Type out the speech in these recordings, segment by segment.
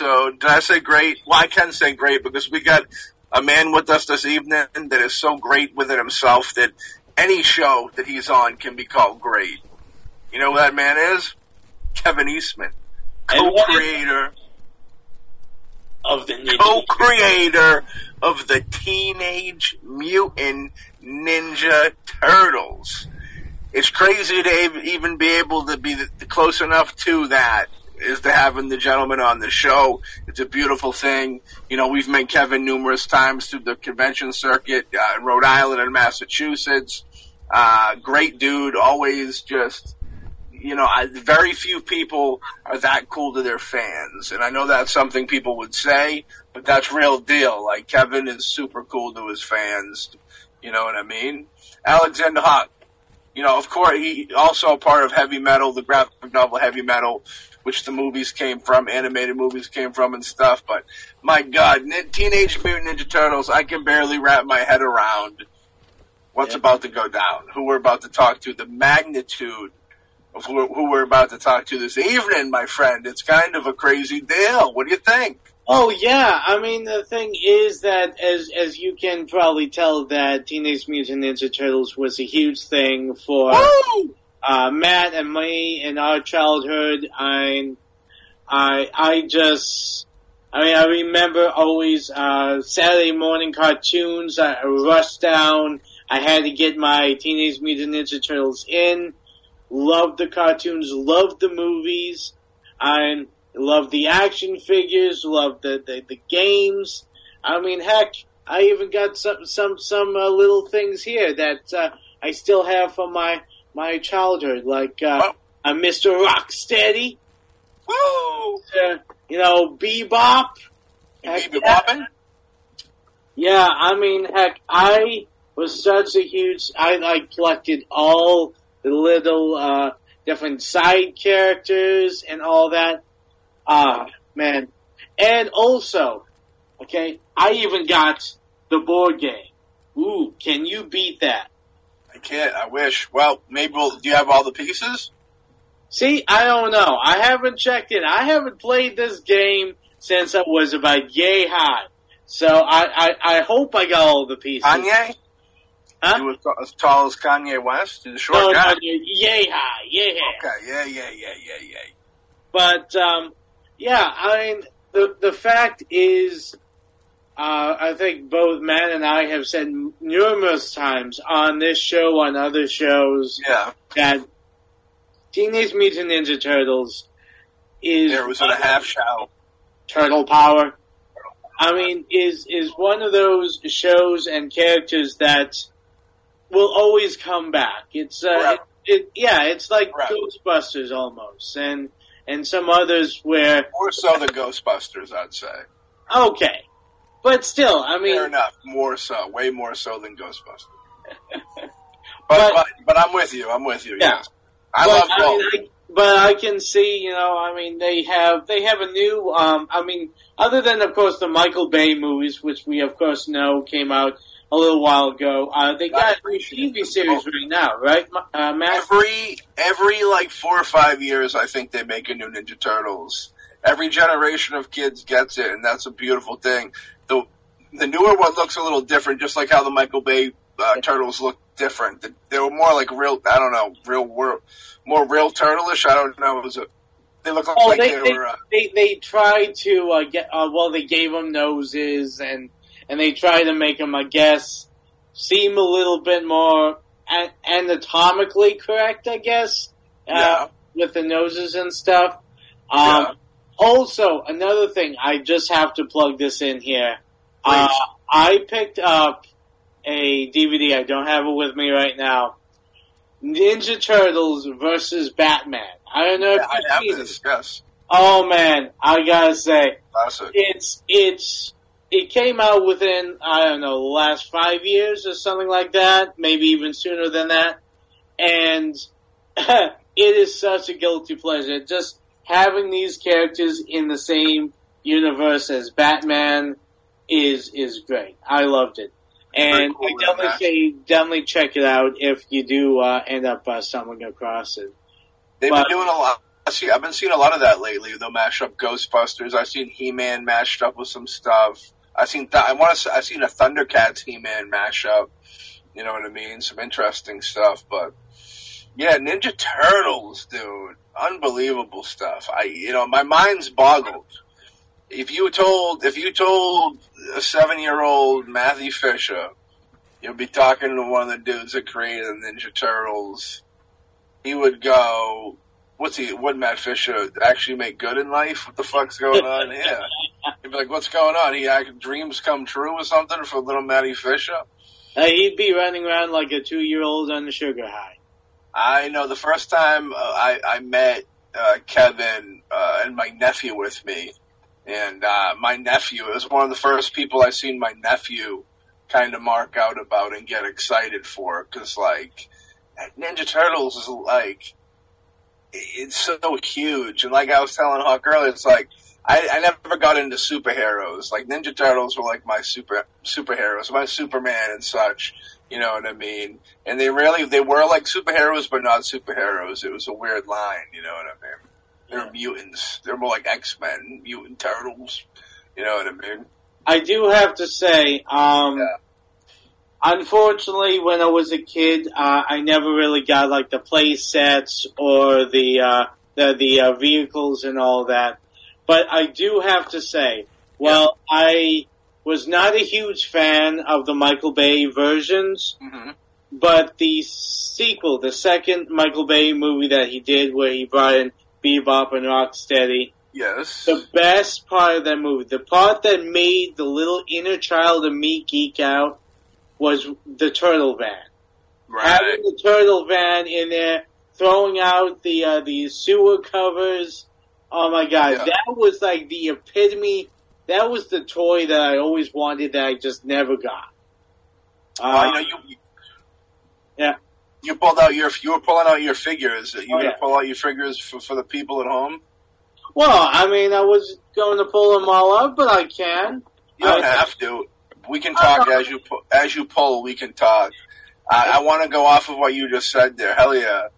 episode. Did I say great? Well, I can say great because we got a man with us this evening that is so great within himself that any show that he's on can be called great. You know who that man is? Kevin Eastman, And what is- co-creator, of the co-creator of the Teenage Mutant Ninja Turtles. It's crazy to even be able to be close enough to that is to having the gentleman on the show. It's a beautiful thing. You know, we've met Kevin numerous times through the convention circuit uh, in Rhode Island and Massachusetts. Uh, great dude, always just you know, I, very few people are that cool to their fans, and I know that's something people would say, but that's real deal. Like Kevin is super cool to his fans. You know what I mean? Alexander Hawk. You know, of course, he also a part of Heavy Metal, the graphic novel Heavy Metal, which the movies came from, animated movies came from, and stuff. But my God, Teenage Mutant Ninja Turtles, I can barely wrap my head around what's Yeah. about to go down, who we're about to talk to, the magnitude of who, who we're about to talk to this evening, my friend. It's kind of a crazy deal. What do you think? Oh yeah, I mean the thing is that as as you can probably tell that Teenage Mutant Ninja Turtles was a huge thing for Woo! Uh, Matt and me in our childhood. I I I just I mean I remember always uh, Saturday morning cartoons. I rushed down. I had to get my Teenage Mutant Ninja Turtles in. Loved the cartoons. Loved the movies. I loved the action figures. Loved the the, the games. I mean, heck, I even got some some some uh, little things here that uh, I still have from my my childhood, like uh, a Mister Rocksteady, Woo! uh, you know, Bebop. Heck, yeah. Yeah, I mean, heck, I was such a huge. I like collected all the little uh, different side characters and all that. Ah, man, and also, okay, I even got the board game. Ooh, can you beat that? I can't. I wish. Well, maybe we'll. Do you have all the pieces? See, I don't know. I haven't checked it. I haven't played this game since I was about yay high. So I, I, I hope I got all the pieces. Kanye? Huh? You was as tall as Kanye West? The short No, guy? no, yay high, yay high. Okay, yeah, yeah, yeah, yeah, yeah. But um, yeah, I mean the the fact is, uh, I think both Matt and I have said numerous times on this show, on other shows, Yeah. that Teenage Mutant Ninja Turtles is There was a half show. Turtle Power. I mean, is is one of those shows and characters that will always come back. It's uh, it, it, yeah, it's like Right. Ghostbusters almost, and and some others where More so than Ghostbusters, I'd say. okay, but still, I mean, Fair enough. More so. Way more so than Ghostbusters. but, But- but, but I'm with you. I'm with you. Yeah. Yes. I but, love I both. mean, I, but I can see, you know, I mean, they have they have a new. Um, I mean, other than of course the Michael Bay movies, which we of course know came out a little while ago. Uh, they got a TV series right now, right, uh, Matt? every every like four or five years, I think they make a new Ninja Turtles. Every generation of kids gets it, and that's a beautiful thing. The the newer one looks a little different, just like how the Michael Bay uh, turtles look different. They, were more like real. I don't know, real world, more real turtleish. I don't know. It was a, they look Oh, like they they, they, were. Uh, they they tried to uh, get uh, well, they gave them noses and and they tried to make them, I guess, seem a little bit more anatomically correct, I guess. Uh, Yeah. with the noses and stuff. Um, Yeah. Also, another thing, I just have to plug this in here. Uh, I picked up a DVD. I don't have it with me right now. Ninja Turtles versus Batman. I don't know if I you've have seen it. discuss. Oh man, I gotta say, Classic. it's it's it came out within I don't know the last five years or something like that, maybe even sooner than that, and it is such a guilty pleasure. Just having these characters in the same universe as Batman is is great. I loved it, and cool, I definitely man. say definitely check it out if you do uh, end up uh, stumbling across it. They've But- been doing a lot I see. I've been seeing a lot of that lately. They'll mash up Ghostbusters. I've seen He Man mashed up with some stuff. I've seen. Th- I want to. I've seen a Thundercats He Man mashup. You know what I mean? Some interesting stuff, but yeah, Ninja Turtles, dude, unbelievable stuff. I, you know, my mind's boggled. If you told, if you told a seven-year-old Matthew Fisher, you'd be talking to one of the dudes that created the Ninja Turtles, he would go, "What's he? What Matt Fisher actually make good in life? What the fuck's going on here?" He'd be like, "What's going on? He dreams come true or something for little Matty Fisher." Uh, he'd be running around like a two-year-old on the sugar high. I know the first time uh, I, I met uh, Kevin uh, and my nephew with me, and uh, my nephew was one of the first people I seen my nephew kind of mark out about and get excited for because like Ninja Turtles is like it's so huge, and like I was telling Hawk earlier, it's like I, I never got into superheroes. Like Ninja Turtles were like my super superheroes, my Superman and such. You know what I mean? And they really they were like superheroes, but not superheroes. It was a weird line. You know what I mean? They're Yeah. mutants. They're more like X Men, mutant turtles. You know what I mean? I do have to say, um, Yeah. unfortunately, when I was a kid, uh, I never really got like the play sets or the uh, the the uh, vehicles and all that. But I do have to say, well, I was not a huge fan of the Michael Bay versions, Mm-hmm. but the sequel, the second Michael Bay movie that he did, where he brought in Bebop and Rocksteady, Yes. the best part of that movie, the part that made the little inner child of me geek out, was the turtle van. right. Having the turtle van in there, throwing out the uh, the sewer covers. Oh my god, Yeah. that was like the epitome. That was the toy that I always wanted that I just never got. Well, Uh, you know, you, Yeah. You pulled out your, you were pulling out your figures. You Oh, gonna yeah. pull out your figures for, for the people at home? well, I mean, I was going to pull them all up, but I can. You don't I- have to. We can talk as you as you pull. We can talk. I, I want to go off of what you just said there. Hell yeah.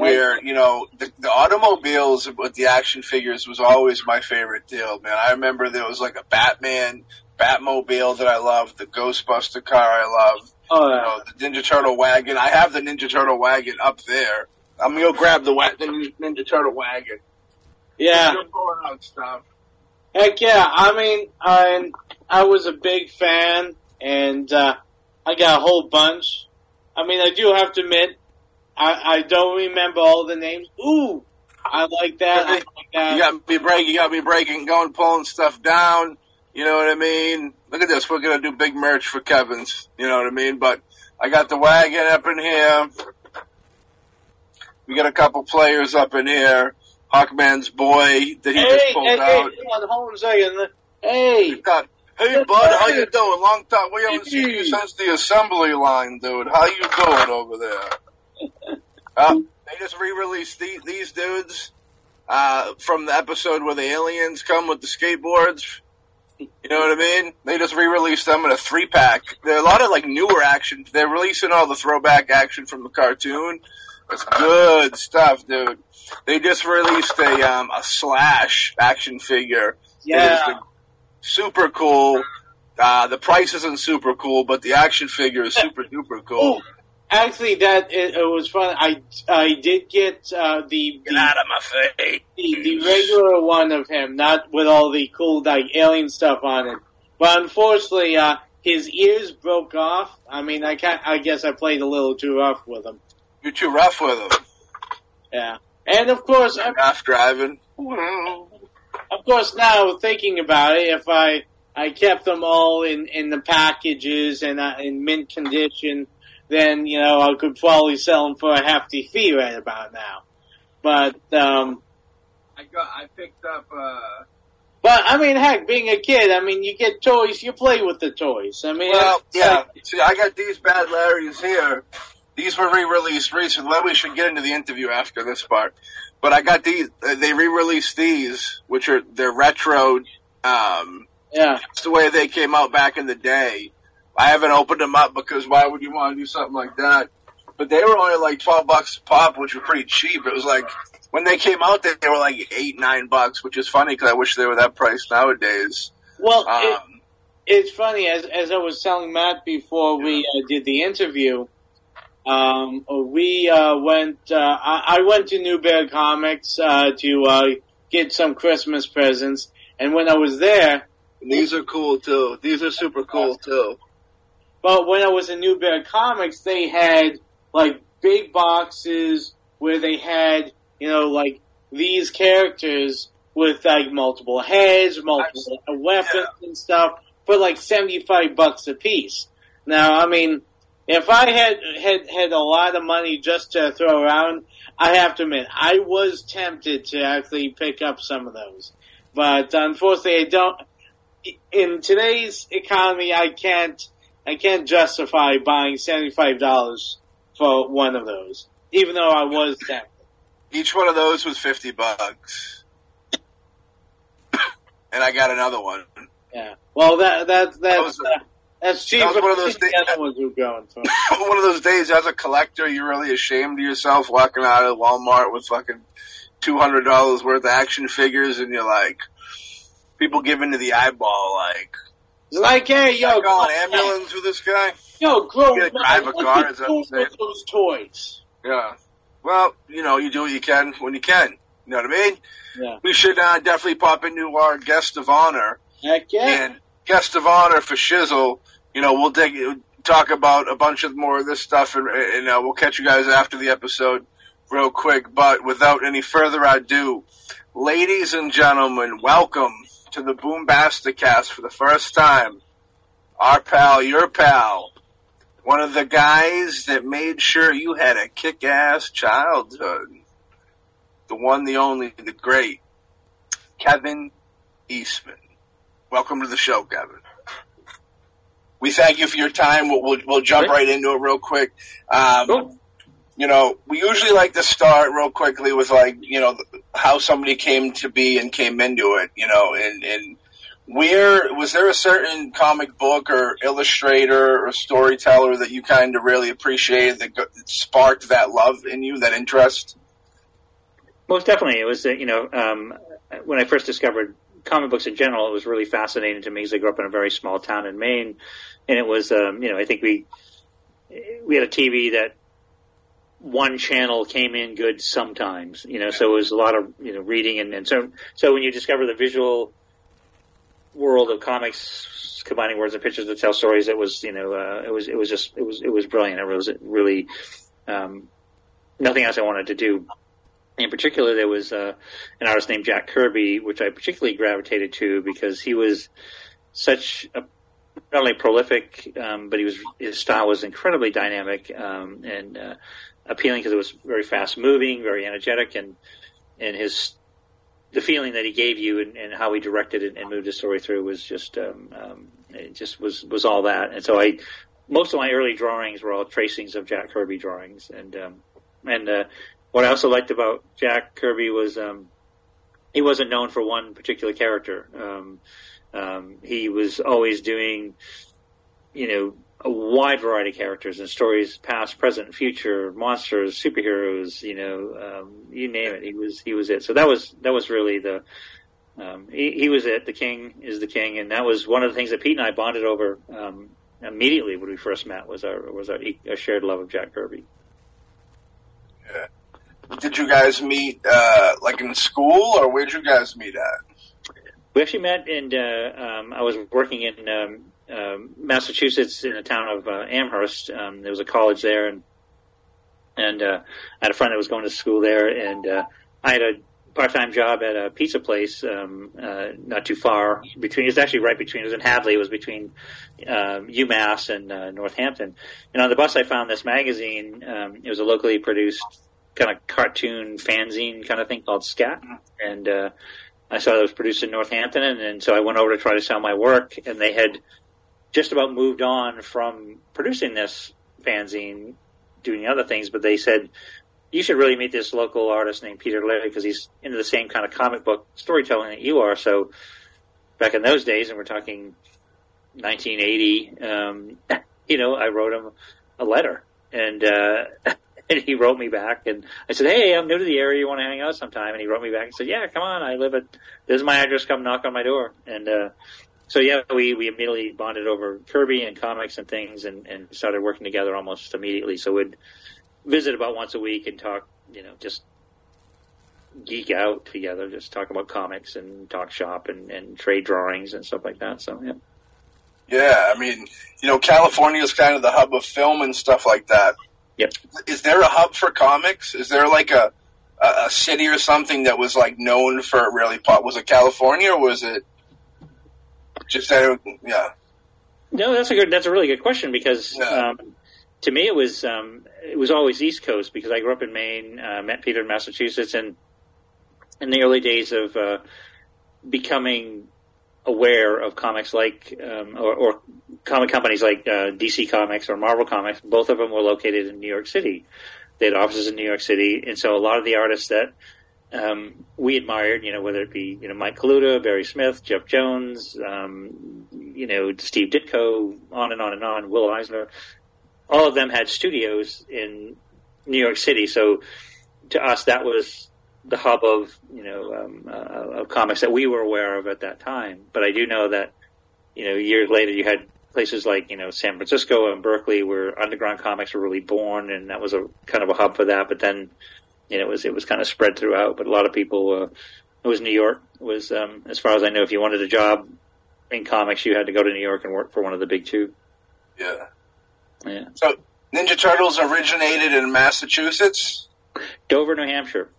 Where you know the, the automobiles with the action figures was always my favorite deal, man. I remember there was like a Batman Batmobile that I loved, the Ghostbuster car I loved, Oh, you know, the Ninja Turtle wagon. I have the Ninja Turtle wagon up there. I'm gonna go grab the, wa- the Ninja Turtle wagon. yeah. You're pulling out stuff. Heck yeah! I mean, I I was a big fan, and uh, I got a whole bunch. I mean, I do have to admit, I, I don't remember all the names. Ooh, I like that. I like that. You got me breaking, you got me breaking, going pulling stuff down. You know what I mean? Look at this. We're gonna do big merch for Kevin's. You know what I mean? But I got the wagon up in here. We got a couple players up in here. Hawkman's boy that he Hey, just hey, pulled hey, out. hold on, hold on a second. Hey, Got, hey bud, how you doing? Long time. We haven't seen you since the assembly line, dude. How you doing over there? Uh, they just re-released these, these dudes uh, from the episode where the aliens come with the skateboards. You know what I mean? They just re-released them in a three-pack. There are a lot of like newer action. They're releasing all the throwback action from the cartoon. It's good stuff, dude. They just released a um, a slash action figure. It is yeah, the- super cool. Uh, the price isn't super cool, but the action figure is super duper cool. Ooh, actually, that it, it was fun. I I did get uh, the Get the, out of my face! the the regular one of him, not with all the cool like alien stuff on it. But unfortunately, uh, his ears broke off. I mean, I can't. I guess I played a little too rough with him. You're too rough with him. Yeah, and of course, of Half driving. Of course, now thinking about it, if I I kept them all in in the packages and uh, in mint condition, then you know I could probably sell them for a hefty fee right about now. But um, I got. I picked up. Uh, but I mean, heck, being a kid, I mean, you get toys, you play with the toys. I mean, well, yeah. like- See, I got these bad Larrys here. These were re-released recently. Well, we should get into the interview after this part. But I got these. uh, They re-released these, which are they're retro. Um, yeah. It's the way they came out back in the day. I haven't opened them up because why would you want to do something like that? but they were only like twelve bucks a pop, which was pretty cheap. It was like when they came out, they, they were like eight nine bucks, which is funny because I wish they were that price nowadays. Well, Um, it, it's funny as as I was telling Matt before we uh, did the interview. Um, we uh, went. Uh, I, I went to New Bear Comics uh, to uh, get some Christmas presents, and when I was there, these are cool too. These are super cool too. But when I was in New Bear Comics, they had like big boxes where they had, you know, like these characters with like multiple heads, multiple weapons and stuff for like 75 bucks a piece. Now, I mean, if I had, had, had a lot of money just to throw around, I have to admit, I was tempted to actually pick up some of those. But unfortunately, I don't, in today's economy, I can't, I can't justify buying seventy five dollars for one of those, even though I was tempted. Each one of those was fifty bucks, and I got another one. Yeah. Well, that that That that's was- uh, that's cheap. that one of those think things- the other going for. one of those days as a collector, you're really ashamed of yourself walking out of Walmart with fucking two hundred dollars worth of action figures, and you're like, people giving to the eyeball, like, like, hey, yo, call an ambulance with this guy. yo, grow, gotta drive a car, is that do what I'm saying? with those toys. Yeah. Well, you know, you do what you can when you can. You know what I mean? Yeah. We should uh, definitely pop into our guest of honor. Heck yeah. And guest of honor for Shizzle, you know, we'll dig, talk about a bunch of more of this stuff, and, and uh, we'll catch you guys after the episode real quick. But without any further ado, ladies and gentlemen, welcome to the Boombasticast for the first time. Our pal, your pal, one of the guys that made sure you had a kick-ass childhood. The one, the only, the great, Kevin Eastman. Welcome to the show, Kevin. We thank you for your time. We'll, we'll, we'll jump right into it real quick. Um, Cool. You know, we usually like to start real quickly with like, you know, how somebody came to be and came into it, you know, and, and where, was there a certain comic book or illustrator or storyteller that you kind of really appreciated that sparked that love in you, that interest? Most definitely, it was uh, you know um, when I first discovered comic books in general, it was really fascinating to me because I grew up in a very small town in Maine, and it was um, you know I think we we had a TV that one channel came in good sometimes, you know, so it was a lot of you know reading and, and so so when you discover the visual world of comics combining words and pictures to tell stories, it was you know uh, it was it was just it was it was brilliant. It was really um, nothing else I wanted to do in particular, there was uh, an artist named Jack Kirby, which I particularly gravitated to because he was such a not only prolific, um, but he was his style was incredibly dynamic um, and uh, appealing because it was very fast moving, very energetic, and and his the feeling that he gave you and, and how he directed it and moved the story through was just um, um, it just was was all that. And so I most of my early drawings were all tracings of Jack Kirby drawings, and um, and uh, what I also liked about Jack Kirby was um, he wasn't known for one particular character. Um, um, he was always doing, you know, a wide variety of characters and stories, past, present, future, monsters, superheroes. You know, um, you name it. He was he was it. So that was that was really the. Um, he, he was it. The king is the king, and that was one of the things that Pete and I bonded over um, immediately when we first met. Was our was our, our shared love of Jack Kirby. Yeah. Did you guys meet, uh, like in school, or where'd you guys meet at? We actually met, and uh, um, I was working in um, um, Massachusetts in the town of uh, Amherst. Um, there was a college there, and and uh, I had a friend that was going to school there, and uh, I had a part-time job at a pizza place um, uh, not too far between. It was actually right between. It was in Hadley. It was between um, UMass and uh, Northampton. And on the bus, I found this magazine. Um, it was a locally produced kind of cartoon fanzine kind of thing called Scat, and uh, I saw it was produced in Northampton, and, and so I went over to try to sell my work, and they had just about moved on from producing this fanzine, doing other things, but they said you should really meet this local artist named Peter Laird because he's into the same kind of comic book storytelling that you are. So back in those days, and we're talking 1980, um, you know, I wrote him a letter and uh, and he wrote me back, and I said, "Hey, I'm new to the area. You want to hang out sometime?" And he wrote me back and said, "Yeah, come on. I live at this is my address. Come knock on my door." And uh, so yeah, we we immediately bonded over Kirby and comics and things, and and started working together almost immediately. So we'd visit about once a week and talk, you know, just geek out together, just talk about comics and talk shop and, and trade drawings and stuff like that. So yeah. Yeah, I mean, you know, California is kind of the hub of film and stuff like that. Yep. Is there a hub for comics? Is there like a a, city or something that was like known for really pop? Was it California or was it just that? It, yeah. No, that's a good. That's a really good question because Yeah. um, to me it was um, it was always East Coast because I grew up in Maine, uh, met Peter in Massachusetts, and in the early days of uh, becoming aware of comics like um, or, or comic companies like uh, DC Comics or Marvel Comics, both of them were located in New York City. They had offices in New York City, and so a lot of the artists that um, we admired, you know, whether it be you know Mike Kaluta, Barry Smith, Jeff Jones, um, you know Steve Ditko, on and on and on, Will Eisner, all of them had studios in New York City. So to us, that was the hub of you know um, uh, of comics that we were aware of at that time. But I do know that you know years later you had places like you know San Francisco and Berkeley where underground comics were really born, and that was a kind of a hub for that. But then know it was it was kind of spread throughout. But a lot of people uh, it was New York It was um, as far as I know. If you wanted a job in comics, you had to go to New York and work for one of the big two. Yeah. Yeah, So Ninja Turtles originated in Massachusetts. Dover, New Hampshire.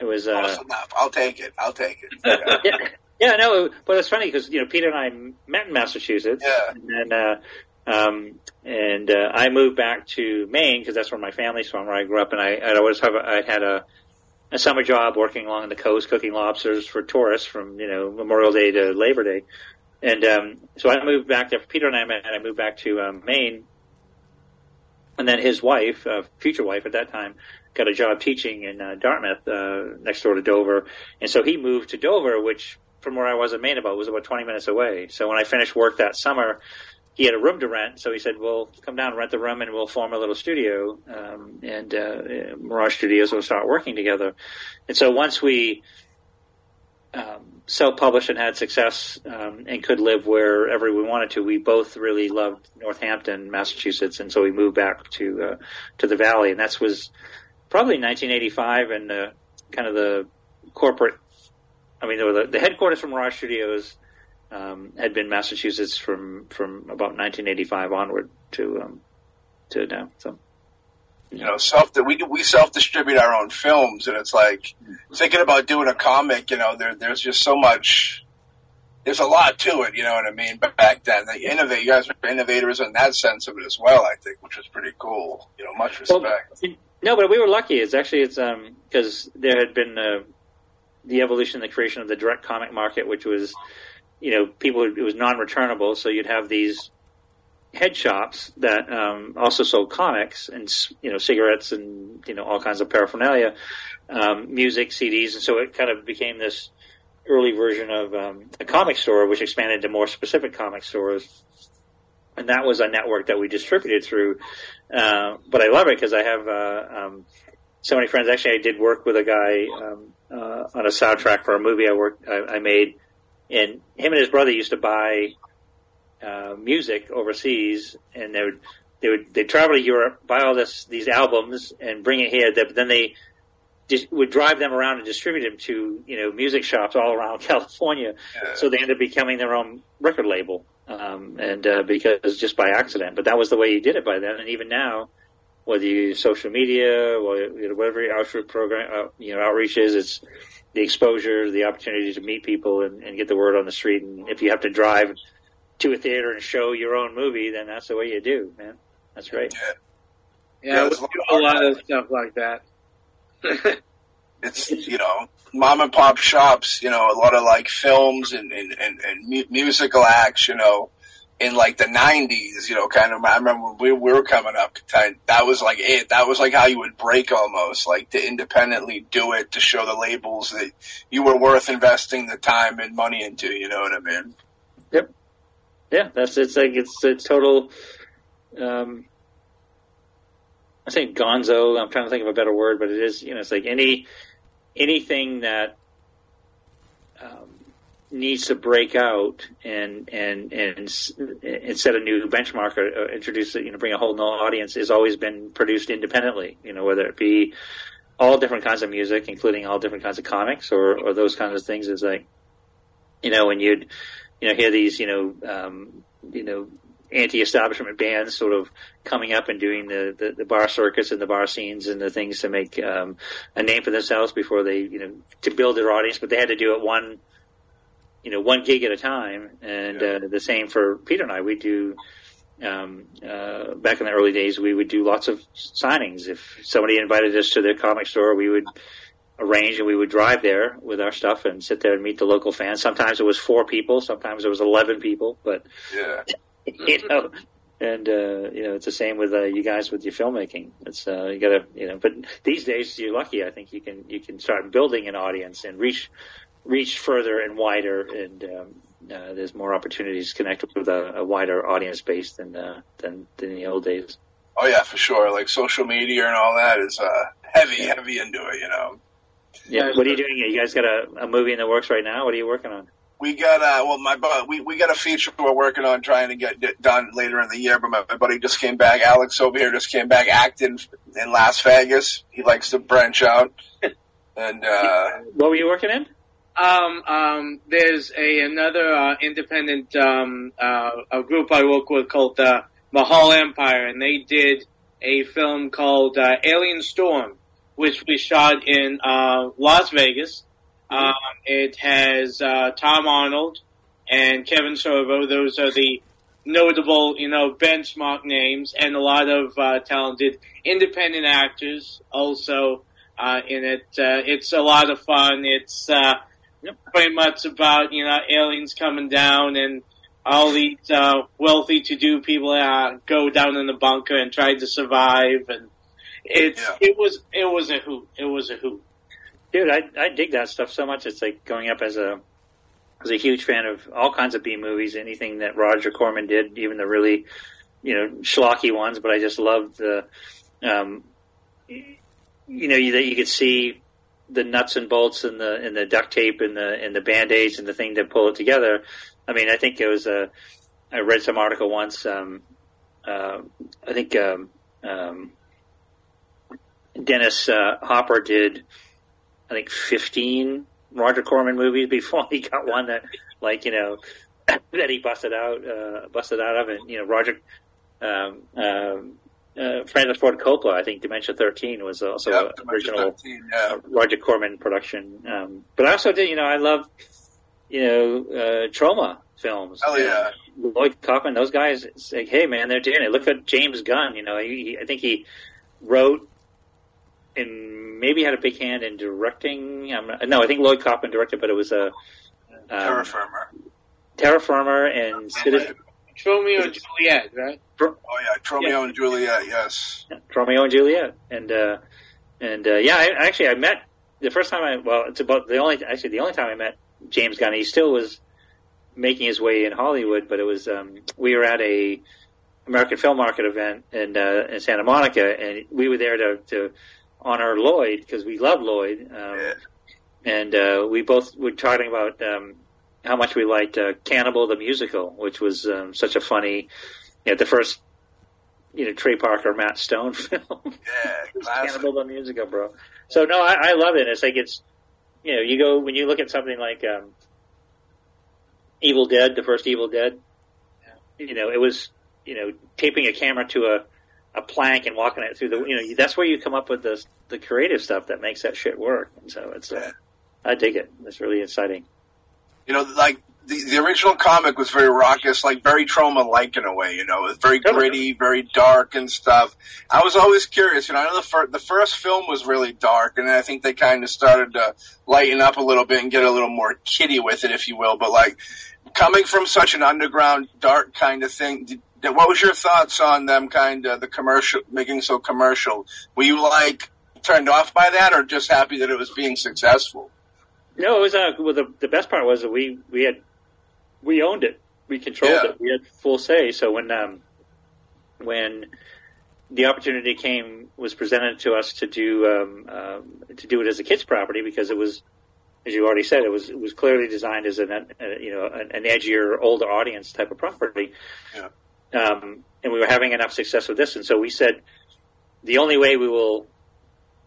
It was uh, Close enough. I'll take it. I'll take it. Yeah. yeah, yeah, no, but it's funny because you know Peter and I met in Massachusetts, Yeah. and uh, um, and uh, I moved back to Maine because that's where my family's from, where I grew up, and I I always have I had a a summer job working along the coast cooking lobsters for tourists from you know Memorial Day to Labor Day, and um, so I moved back there. Peter and I met, I moved back to um, Maine, and then his wife, uh, future wife at that time, got a job teaching in uh, Dartmouth, uh, next door to Dover, and so he moved to Dover, which from where I was in Maine about was about 20 minutes away. So when I finished work that summer, he had a room to rent. So he said, "Well, come down, rent the room, and we'll form a little studio." Um, and uh, Mirage Studios will start working together. And so once we um, self-published and had success um, and could live wherever we wanted to, we both really loved Northampton, Massachusetts, and so we moved back to uh, to the Valley. And that was probably 1985, and uh, kind of the corporate. I mean, the, the headquarters from Mirage Studios um, had been Massachusetts from from about 1985 onward to um, to now. So you know, self that we we self distribute our own films, and it's like thinking about doing a comic. You know, there there's just so much. There's a lot to it, you know what I mean. But back then, they innovate. You guys were innovators in that sense of it as well. I think, which was pretty cool. You know, much respect. Well, no, but we were lucky. It's actually it's um because there had been uh, the evolution, the creation of the direct comic market, which was you know people it was non-returnable, so you'd have these head shops that um, also sold comics and you know cigarettes and you know all kinds of paraphernalia, um, music, CDs, and so it kind of became this early version of um, a comic store, which expanded to more specific comic stores. And that was a network that we distributed through. Uh, but I love it because I have uh, um, so many friends. Actually, I did work with a guy um, uh, on a soundtrack for a movie I worked I, I made, and him and his brother used to buy uh, music overseas, and they would they would they travel to Europe, buy all this these albums, and bring it here. But then they just would drive them around and distribute them to you know music shops all around California. Yeah. So they ended up becoming their own record label, um, and uh, because just by accident. But that was the way you did it by then, and even now. Whether you use social media or you know, whatever your outreach program, uh, you know, outreach is, it's the exposure, the opportunity to meet people and, and get the word on the street. And if you have to drive to a theater and show your own movie, then that's the way you do, man. That's great. Yeah, Yeah, we do a lot of stuff like that. it's you know mom and pop shops you know a lot of like films and and, and, and musical acts you know in like the 90s you know kind of i remember when we, we were coming up that was like it that was like how you would break almost like to independently do it to show the labels that you were worth investing the time and money into you know what i mean Yep. Yeah, that's it's like it's it's total. Um, I say gonzo. I'm trying to think of a better word, but it is you know it's like any anything that um, needs to break out and and and and set a new benchmark or, or introduce you know, bring a whole new audience has always been produced independently. You know, whether it be all different kinds of music, including all different kinds of comics or or those kinds of things. Is like you know when you'd you know hear these you know um, you know anti-establishment bands sort of coming up and doing the, the, the, bar circuits and the bar scenes and the things to make um, a name for themselves before they you know to build their audience but they had to do it one you know one gig at a time and yeah. uh, the same for peter and i we do um, uh, back in the early days we would do lots of signings if somebody invited us to their comic store we would arrange and we would drive there with our stuff and sit there and meet the local fans sometimes it was four people sometimes it was 11 people but yeah you know, and uh, you know it's the same with uh, you guys with your filmmaking. It's uh, you got to you know, but these days you're lucky. I think you can you can start building an audience and reach reach further and wider, and um, uh, there's more opportunities to connect with a, a wider audience base than uh, than than the old days. Oh yeah, for sure. Like social media and all that is uh, heavy, heavy into it. You know. Yeah. What are you doing? You guys got a, a movie in the works right now. What are you working on? we got uh well my we we got a feature we're working on trying to get done later in the year but my, my, buddy just came back alex over here just came back acting in las vegas he likes to branch out and uh what were you working in um um there's a another uh, independent um uh a group i work with called uh, mahal empire and they did a film called uh, alien storm which we shot in uh las vegas um, it has uh, Tom Arnold and Kevin Sorbo. Those are the notable, you know, benchmark names, and a lot of uh, talented independent actors also in it. It's a lot of fun. It's pretty much about you know aliens coming down and all these uh, wealthy to-do people uh, go down in the bunker and try to survive and it's yeah. it was it was a hoot it was a hoot dude, I I dig that stuff so much. It's like going up as a was a huge fan of all kinds of B movies, anything that Roger Corman did, even the really you know schlocky ones. But I just loved the um, you know that you could see the nuts and bolts and the and the duct tape and the and the band aids and the thing to pull it together. I mean, I think it was a. I read some article once. Um, uh, I think um, um, Dennis uh, Hopper did I think, 15 Roger Corman movies before he got one that, like, you know, that he busted out, uh, busted out of. And, you know, Roger, um, um, uh, Francis Ford Coppola, I think Dementia 13 was also an original 13, yeah. Roger Corman production. Um, but I also did, you know, I love, you know, uh, Troma films. Oh yeah. Lloyd Kaufman, those guys, it's like, hey man, they're doing it. Look at James Gunn, you know, he, he, I think he wrote and maybe had a big hand in directing. Not, no, I think Lloyd Kaufman directed, but it was a um, Terror Firmer. Terror Firmer and Citizen. Tromeo and Juliet, right? oh yeah, Romeo yeah. and Juliet. Yes. Yeah, Tromeo and Juliet, and uh, and uh, yeah, I, actually I met the first time I well, it's about the only actually the only time I met James Gunn. He still was making his way in Hollywood, but it was um, we were at a American Film Market event in uh, in Santa Monica, and we were there to to honor Lloyd because we love Lloyd, um, yeah. and uh, we both were talking about um, how much we liked uh, Cannibal the musical, which was um, such a funny, you know, the first you know Trey Parker Matt Stone film. Yeah, Cannibal the musical, bro. So no, I, I love it. It's like it's you know you go when you look at something like um, Evil Dead, the first Evil Dead. Yeah. You know, it was you know taping a camera to a a plank and walking it through the you know that's where you come up with the the creative stuff that makes that shit work. And so it's uh, I dig it. It's really exciting. You know, like the, the original comic was very raucous, like very Troma like in a way. You know, it was very gritty, very dark and stuff. I was always curious. You know, I know the fir- the first film was really dark, and I think they kind of started to lighten up a little bit and get a little more kiddie with it, if you will. But like coming from such an underground, dark kind of thing, did, what was your thoughts on them kind of the commercial making so commercial? Were you like turned off by that, or just happy that it was being successful? No, it was. Uh, well, the the best part was that we we had we owned it, we controlled yeah. it, we had full say. So when um when the opportunity came was presented to us to do um, um, to do it as a kids property because it was as you already said it was it was clearly designed as an uh, you know an, an, edgier older audience type of property yeah. um, and we were having enough success with this and so we said the only way we will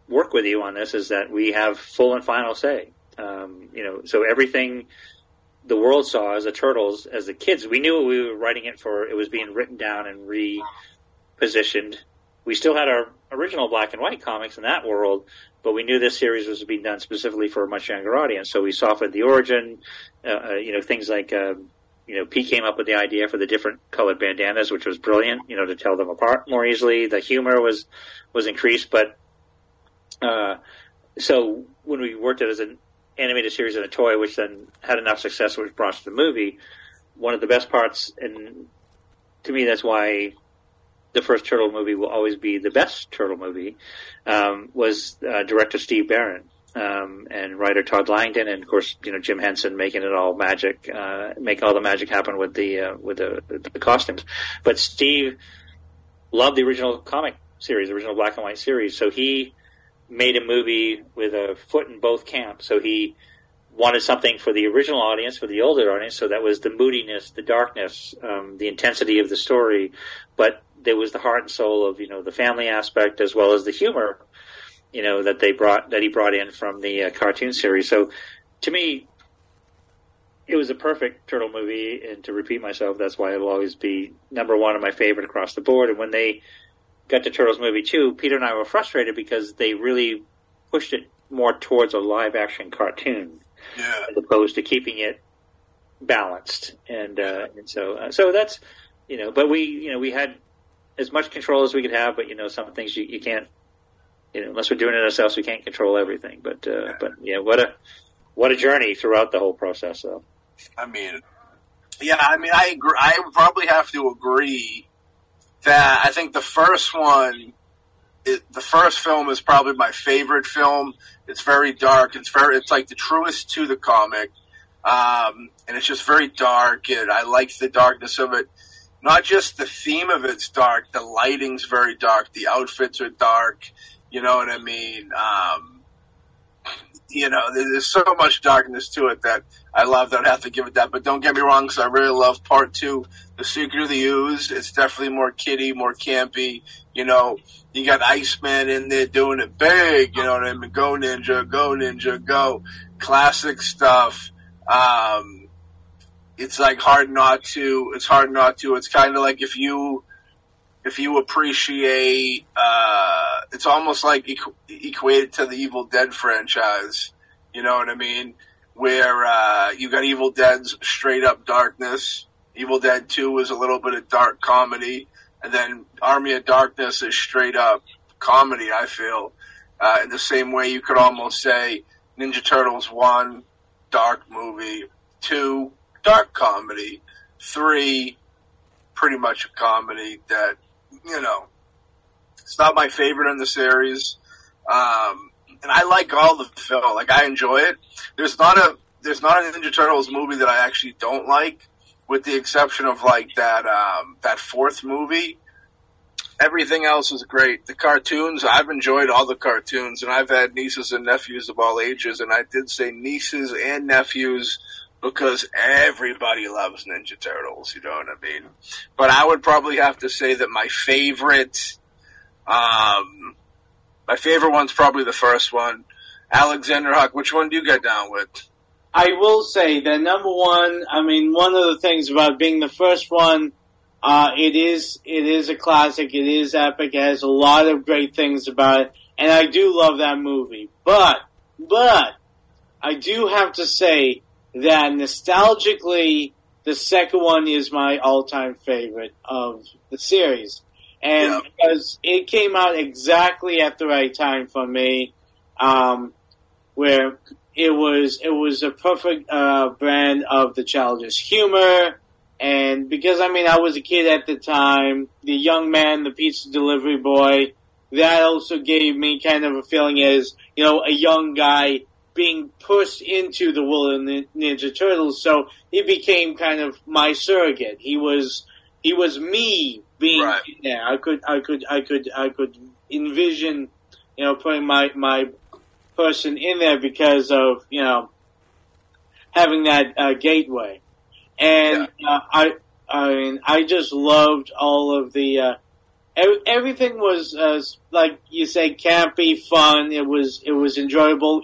work with you on this is that we have full and final say um, you know so everything the world saw as the turtles as the kids we knew we were writing it for it was being written down and repositioned we still had our original black and white comics in that world, but we knew this series was being done specifically for a much younger audience. So we softened the origin, uh, uh, you know, things like, um, you know, Pete came up with the idea for the different colored bandanas, which was brilliant, you know, to tell them apart more easily. The humor was, was increased, but, uh, so when we worked it as an animated series and a toy, which then had enough success, which brought to the movie, one of the best parts, and to me, that's why the first Turtle movie will always be the best Turtle movie, um, was uh, director Steve Barron um, and writer Todd Langen, and of course, you know Jim Henson making it all magic, uh, making all the magic happen with the uh, with the, the costumes. But Steve loved the original comic series, the original black and white series, so he made a movie with a foot in both camps. So he wanted something for the original audience, for the older audience. So that was the moodiness, the darkness, um, the intensity of the story, but there was the heart and soul of you know the family aspect as well as the humor, you know that they brought that he brought in from the uh, cartoon series. So to me, it was a perfect turtle movie, and to repeat myself, that's why it'll always be number one of my favorite across the board. And when they got to Turtles movie two, Peter and I were frustrated because they really pushed it more towards a live action cartoon yeah. as opposed to keeping it balanced. And uh, and so uh, so that's you know, but we you know we had as much control as we could have, but you know, some things you, you can't, you know, unless we're doing it ourselves, we can't control everything. But, uh, yeah. but yeah, what a, what a journey throughout the whole process, though. I mean, yeah, I mean, I agree. I would probably have to agree that I think the first one, it, the first film is probably my favorite film. It's very dark. It's very, it's like the truest to the comic. Um, and it's just very dark and I like the darkness of it not just the theme of it's dark, the lighting's very dark, the outfits are dark. You know what I mean? Um, you know, there's so much darkness to it that I love that I have to give it that. But don't get me wrong, because I really love part two, The Secret of the Ooze. It's definitely more kiddie, more campy. You know, you got Iceman in there doing it big. You know what I mean? Go Ninja, go Ninja, go. Classic stuff. Um, it's like hard not to. It's hard not to. It's kind of like if you if you appreciate. Uh, it's almost like equ- equated to the Evil Dead franchise. You know what I mean? Where uh, you got Evil Dead's straight up darkness. Evil Dead Two is a little bit of dark comedy, and then Army of Darkness is straight up comedy. I feel uh, in the same way you could almost say Ninja Turtles One, dark movie. Two, dark comedy. Three, pretty much a comedy that, you know, it's not my favorite in the series. Um, and I like all the film. Like I enjoy it. There's not a there's not a Ninja Turtles movie that I actually don't like, with the exception of like that um, that fourth movie. Everything else is great. The cartoons, I've enjoyed all the cartoons, and I've had nieces and nephews of all ages, and I did say nieces and nephews because everybody loves Ninja Turtles. You know what I mean? But I would probably have to say that my favorite, um, my favorite one's probably the first one. Alexander Huck. Which one do you get down with? I will say that number one. I mean, one of the things about being the first one, uh, it is it is a classic. It is epic. It has a lot of great things about it, and I do love that movie. But but I do have to say that nostalgically, the second one is my all-time favorite of the series, and because it came out exactly at the right time for me, um, where it was it was a perfect uh, brand of the childish humor, and because I mean I was a kid at the time, the young man, the pizza delivery boy, that also gave me kind of a feeling as you know a young guy being pushed into the world of Ninja Turtles, so he became kind of my surrogate. He was he was me being Right. there. I could, I could, I could, I could envision, you know, putting my my person in there because of you know having that uh, gateway, and uh, I, I mean, I just loved all of the. Uh, everything was uh, like you say, campy, fun. It was, it was enjoyable.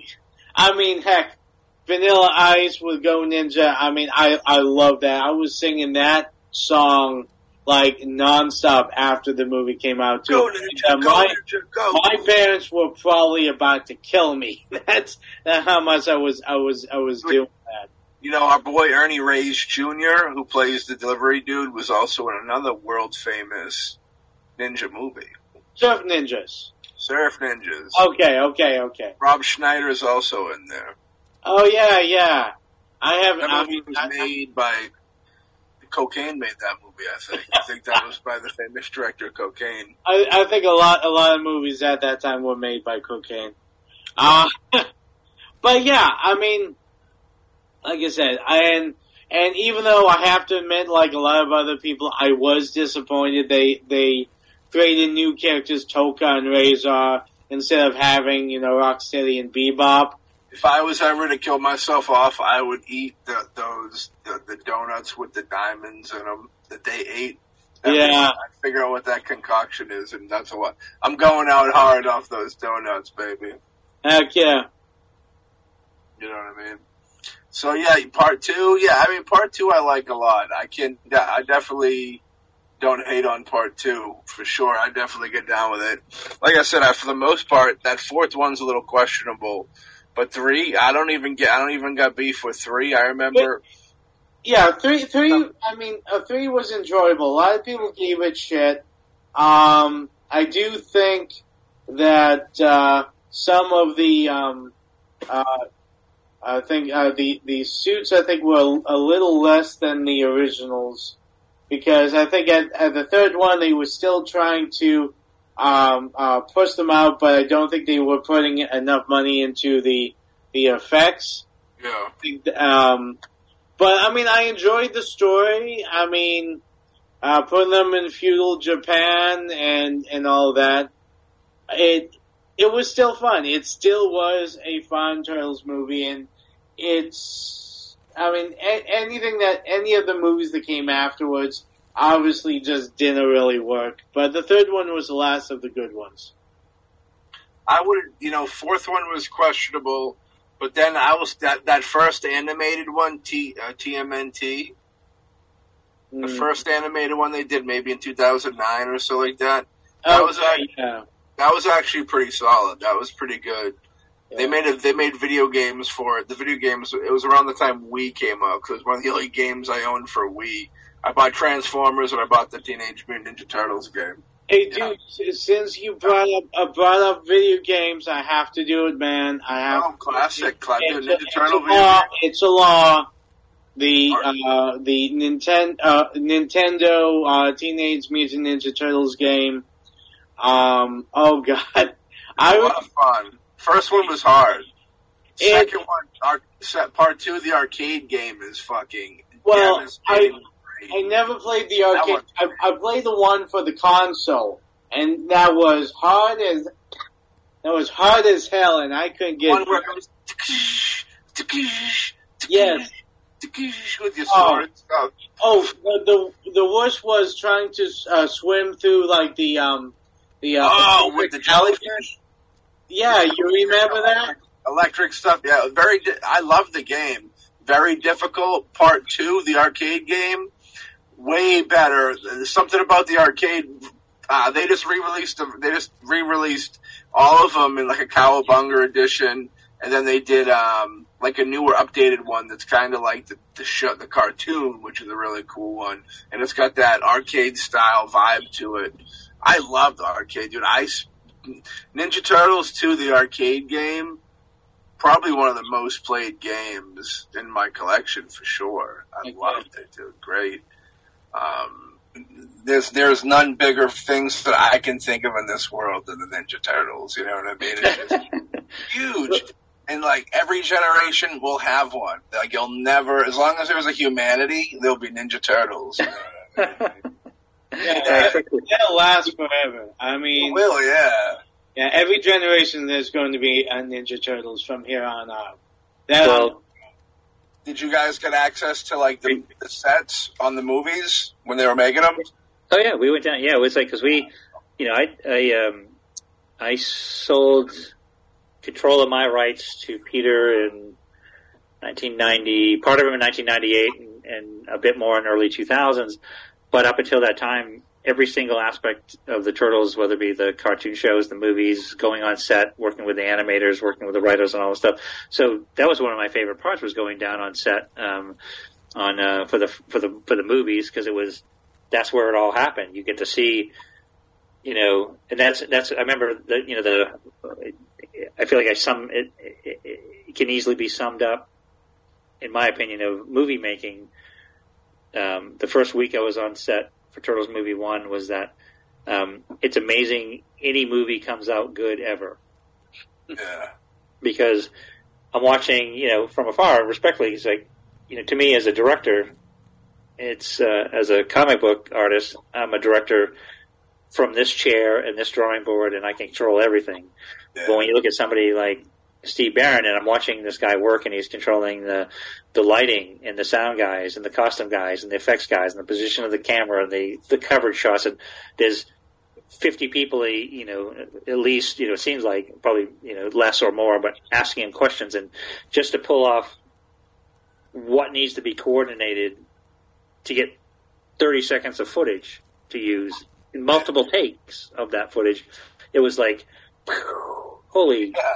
I mean, heck, Vanilla Ice with Go Ninja. I mean, I I love that. I was singing that song like nonstop after the movie came out too. Go Ninja, Uh, go my Ninja, go. my parents were probably about to kill me. That's that's how much I was I was I was doing that. You know, our boy Ernie Reyes Jr., who plays the delivery dude, was also in another world famous ninja movie, Surf Ninjas. Surf Ninjas. Okay, okay, okay. Rob Schneider is also in there. Oh yeah, yeah. I haven't. That I movie mean, was I, made by Cocaine. Made that movie, I think. I think that was by the famous director Cocaine. I, I think a lot a lot of movies at that time were made by cocaine. Uh, but yeah, I mean, like I said, I, and and even though I have to admit, like a lot of other people, I was disappointed they they created new characters, Tokka and Rahzar, instead of having you know Rocksteady and Bebop. If I was ever to kill myself off, I would eat the, those the, the donuts with the diamonds in them that they ate. Yeah. I figure out what that concoction is, and that's what I'm going out hard off those donuts, baby. Heck yeah. You know what I mean? So yeah, part two. Yeah, I mean part two. I like a lot. I can. I definitely don't hate on part two for sure. I definitely get down with it. Like I said, I, for the most part, that fourth one's a little questionable. But three, I don't even get. I don't even got beef with three. I remember. Yeah, three, three. I mean, uh, three was enjoyable. A lot of people gave it shit. Um, I do think that uh, some of the, um, uh, I think uh, the the suits, I think, were a little less than the originals because I think at, at the third one they were still trying to um, uh, push them out, but I don't think they were putting enough money into the the effects. Yeah. Um, but I mean, I enjoyed the story. I mean, uh, putting them in feudal Japan and and all that. It it was still fun. It still was a fun Turtles movie, and it's. I mean, a- anything that any of the movies that came afterwards obviously just didn't really work. But the third one was the last of the good ones. I would. You know, fourth one was questionable, but then I was that that first animated one, T uh, TMNT. The Mm. first animated one they did maybe in 2009 or so like that. that was Okay, yeah. That was actually pretty solid. That was pretty good. They made it. They made video games for it. The video games. It was around the time Wii came out because it was one of the only games I owned for Wii. I bought Transformers and I bought the Teenage Mutant Ninja Turtles game. Hey, dude, s- since you brought up uh, brought up video games, I have to do it, man. I have. Oh, classic, classic It's, Ninja a, it's, Turtle a law, it's a law. The uh, the Nintendo uh, Nintendo uh, Teenage Mutant Ninja Turtles game. Um, oh god, I a was lot of fun. First one was hard. Second one, our, part two of the arcade game is fucking. well. I. I never played the arcade. I, I played the one for the console, and that was hard as that was hard as hell, and I couldn't get. one where it goes. Yes. With your Oh. sword stuff. Oh, the, the the worst was trying to uh, swim through like the um the uh, Oh, with the jellyfish? Yeah, you remember that? electric stuff. Yeah, very. Di- I love the game. Very difficult. Part two, the arcade game, way better. There's something about the arcade. Uh, they just re-released them. They just re-released all of them in like a cowabunga edition, and then they did um, like a newer, updated one that's kind of like the the, show, the cartoon, which is a really cool one, and it's got that arcade style vibe to it. I love the arcade, dude. I Ninja Turtles 2, the arcade game, probably one of the most played games in my collection for sure. I Okay. loved it, dude. Great. Um, there's there's none bigger things that I can think of in this world than the Ninja Turtles. You know what I mean? It's just huge. And like every generation will have one. Like you'll never, as long as there's a humanity, there'll be Ninja Turtles. You know what I mean? Yeah, that, that'll last forever. I mean, It will, yeah. yeah, every generation there's going to be a Ninja Turtles from here on out. That Well, Did you guys get access to like the, the sets on the movies when they were making them? Oh yeah, we went down. Yeah, it was like because we, you know, I I um I sold control of my rights to Peter in 1990, part of them in 1998, and, and a bit more in early 2000s. But up until that time, every single aspect of the Turtles, whether it be the cartoon shows, the movies, going on set, working with the animators, working with the writers, and all this stuff. So that was one of my favorite parts was going down on set um, on uh, for the for the for the movies because it was that's where it all happened. You get to see, you know, and that's that's. I remember the you know the. I feel like I sum it, it, it can easily be summed up, in my opinion, of movie making. Um, the first week I was on set for Turtles movie one was that um, it's amazing any movie comes out good ever Yeah. because I'm watching, you know, from afar, respectfully, it's like, you know, to me as a director, it's, uh, as a comic book artist, I'm a director from this chair and this drawing board and I can control everything. yeah. But when you look at somebody like Steve Barron and I'm watching this guy work and he's controlling the, the lighting and the sound guys and the costume guys and the effects guys and the position of the camera and the, the coverage shots and there's 50 people, eh, you know, at least, you know, it seems like probably, you know, less or more, but asking him questions and just to pull off what needs to be coordinated to get 30 seconds of footage to use multiple takes of that footage. It was like, holy, Yeah.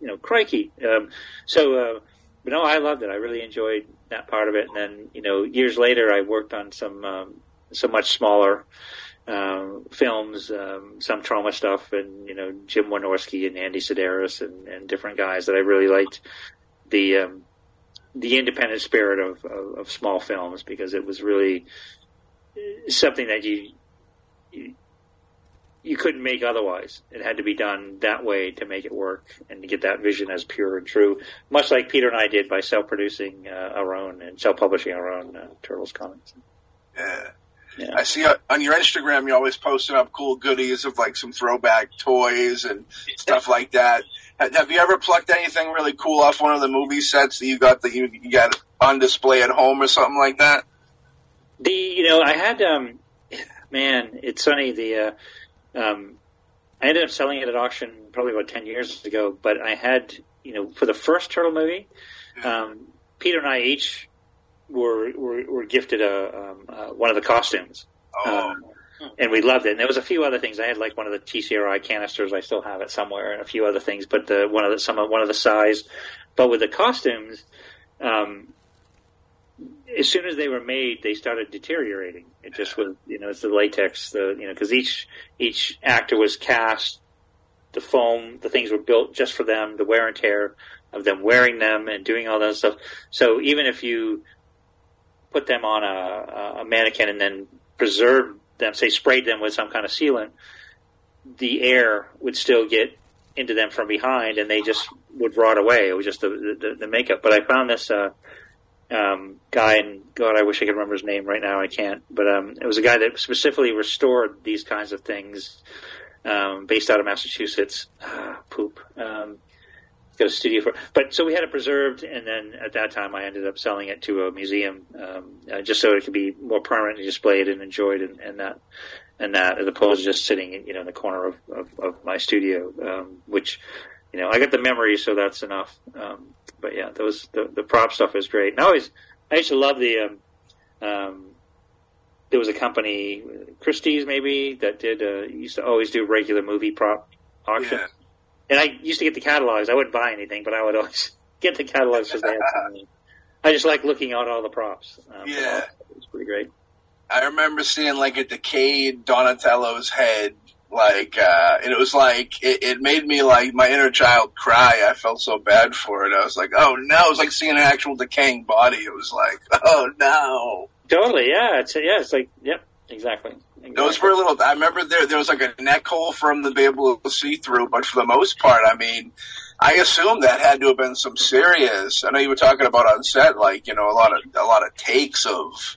You know, crikey. Um, so, uh, but no, I loved it. I really enjoyed that part of it. And then, you know, years later, I worked on some, um, so much smaller, um, films, um, some Troma stuff, and you know Jim Wynorski and Andy Sidaris and, and different guys that I really liked the um, the independent spirit of, of, of small films because it was really something that you you couldn't make otherwise. It had to be done that way to make it work and to get that vision as pure and true, much like Peter and I did by self-producing uh, our own and self-publishing our own uh, Turtles comics. Yeah. Yeah. I see on your Instagram you're always posting up cool goodies of like some throwback toys and stuff like that. Have you ever plucked anything really cool off one of the movie sets that you got that you, you got on display at home or something like that? The you know I had um man it's funny the uh, um I ended up selling it at auction probably about ten years ago but I had you know for the first turtle movie um, Peter and I each were were, were gifted a um, uh, one of the costumes Oh, um, and we loved it. And there was a few other things. I had like one of the TCRI canisters. I still have it somewhere, and a few other things. But the one of the some of one of the size. But with the costumes, um, as soon as they were made, they started deteriorating. It just was, you know, it's the latex, the you know, because each each actor was cast, the foam, the things were built just for them, the wear and tear of them wearing them and doing all that stuff. So even if you put them on a, a mannequin and then preserved them, say sprayed them with some kind of sealant, the air would still get into them from behind, and they just would rot away. It was just the the, the makeup. But I found this uh, um, guy, and God, I wish I could remember his name right now. I can't. But um, it was a guy that specifically restored these kinds of things, um, based out of Massachusetts. Ah, poop. Um, got a studio for. But so we had it preserved, and then at that time I ended up selling it to a museum, um, uh, just so it could be more permanently displayed and enjoyed, and, and that and that as opposed to just sitting, you know, in the corner of, of, of my studio, um, which, you know, I got the memory, so that's enough. Um, but yeah, those the, the prop stuff is great. And I always, I used to love the. Um, um, there was a company, Christie's maybe, that did uh, used to always do regular movie prop auctions. yeah. And I used to get the catalogs. I wouldn't buy anything, but I would always get the catalogs because they had something. I just like looking at all the props. Um, Yeah. it was pretty great. I remember seeing like a decayed Donatello's head, like, uh, and it was like, it, it made me like my inner child cry. I felt so bad for it. I was like, oh no, it was like seeing an actual decaying body. It was like, oh no. Totally, yeah. It's yeah. It's like, yep, exactly. exactly. Those were a little, I remember there, there was like a neck hole from the be able to see through, but for the most part, I mean, I assume that had to have been some serious, I know you were talking about on set, like, you know, a lot of, a lot of takes of,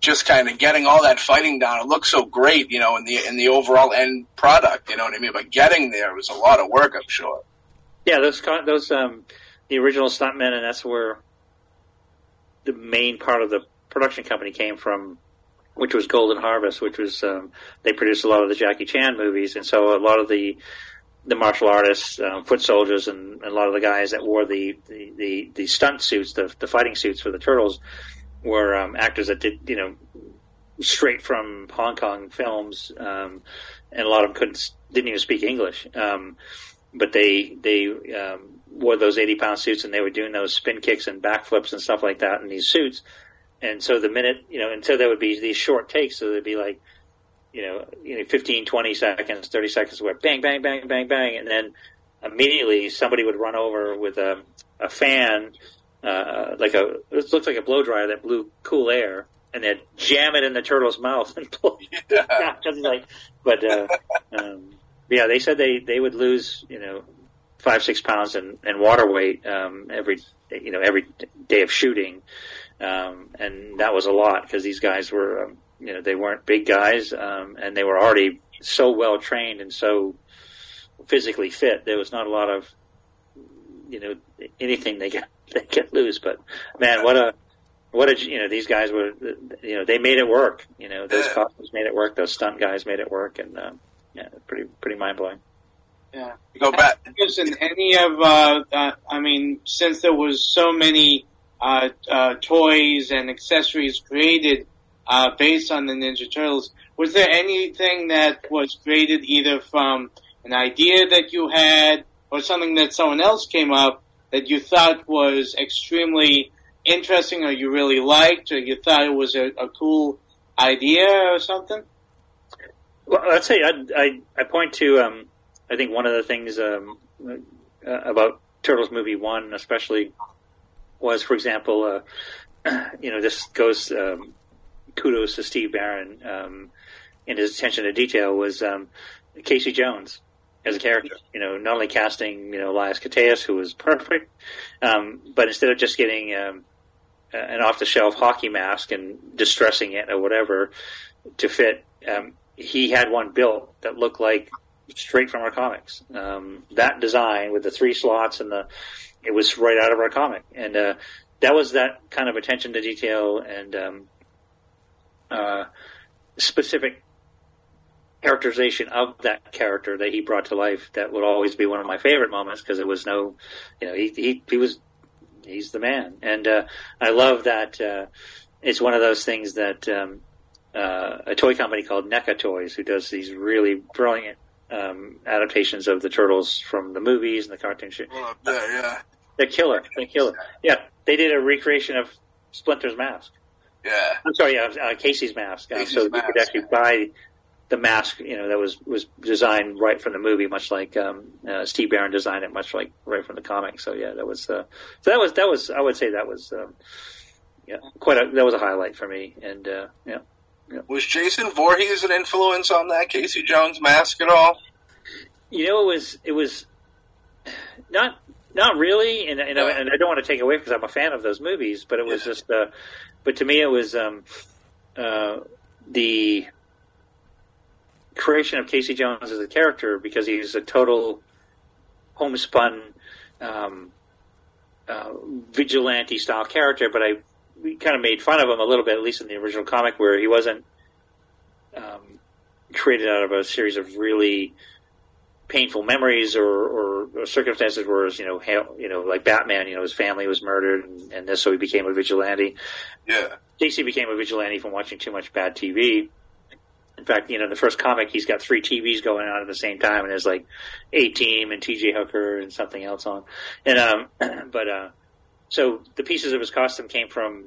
just kind of getting all that fighting down. It looked so great, you know, in the in the overall end product. You know what I mean? But getting there was a lot of work, I'm sure. Yeah, those those um, the original stuntmen, and that's where the main part of the production company came from, which was Golden Harvest, which was um, they produced a lot of the Jackie Chan movies, and so a lot of the the martial artists, um, foot soldiers, and, and, a lot of the guys that wore the the, the, the stunt suits, the, the fighting suits for the turtles, were um, actors that did you know straight from Hong Kong films, um, and a lot of them couldn't didn't even speak English, um, but they they um, wore those eighty pound suits and they were doing those spin kicks and backflips and stuff like that in these suits. And so the minute you know, and so there would be these short takes, so there'd be like you know, you know, 15, 20 seconds, 30 seconds where bang, bang, bang, bang, bang. And then immediately somebody would run over with a, a fan uh, like a it looks like a blow dryer that blew cool air, and then jam it in the turtle's mouth and blow. Yeah. like, but uh, um, yeah, they said they they would lose you know five six pounds in, in water weight um, every you know every day of shooting, um, and that was a lot because these guys were um, you know they weren't big guys um, and they were already so well trained and so physically fit. There was not a lot of you know anything they got they get lose. But man, what a what a you know these guys were you know they made it work. You know those yeah. costumes made it work. Those stunt guys made it work, and um, yeah, pretty pretty mind blowing. Yeah, go back. in any of uh, uh, I mean, since there was so many uh, uh, toys and accessories created uh, based on the Ninja Turtles, was there anything that was created either from an idea that you had or something that someone else came up that you thought was extremely interesting or you really liked or you thought it was a, a cool idea or something? Well, I'd say I, I, I point to, um, I think one of the things um, uh, about Turtles movie one, especially, was, for example, uh, you know, this goes um, kudos to Steve Barron um, in his attention to detail was um, Casey Jones as a character. You know, not only casting you know Elias Koteas, who was perfect, um, but instead of just getting um, an off the shelf hockey mask and distressing it or whatever to fit, um, he had one built that looked like straight from our comics. Um, that design with the three slots and the it was right out of our comic, and uh, that was that kind of attention to detail and um, uh, specific characterization of that character that he brought to life that would always be one of my favorite moments because it was no, you know, he, he, he was, he's the man. And, uh, I love that, uh, it's one of those things that, um, uh, a toy company called NECA Toys who does these really brilliant, um, adaptations of the turtles from the movies and the cartoon show. Well, yeah. They're killer. They're killer. Yeah. They did a recreation of Splinter's mask. Yeah. I'm sorry, yeah, uh, Casey's mask. Uh, Casey's so mask. you could actually buy the mask, you know, that was was designed right from the movie, much like um, uh, Steve Barron designed it, much like right from the comic. So yeah, that was uh, so that was that was I would say that was um, yeah quite a that was a highlight for me, and uh, yeah, yeah. Was Jason Voorhees an influence on that Casey Jones mask at all? You know, it was it was not not really, and, and, I, and I don't want to take away because I'm a fan of those movies, but it was yeah. just, uh, but to me, it was um, uh, the creation of Casey Jones as a character because he's a total homespun um, uh, vigilante style character. But I we kind of made fun of him a little bit, at least in the original comic, where he wasn't um, created out of a series of really painful memories or, or, or circumstances where, you know, you know, like Batman, you know, his family was murdered, and, and this, so he became a vigilante. Yeah, DC became a vigilante from watching too much bad TV in fact, you know, the first comic, he's got three TVs going on at the same time, and there's like A Team and TJ Hooker and something else on. And um, but uh, so the pieces of his costume came from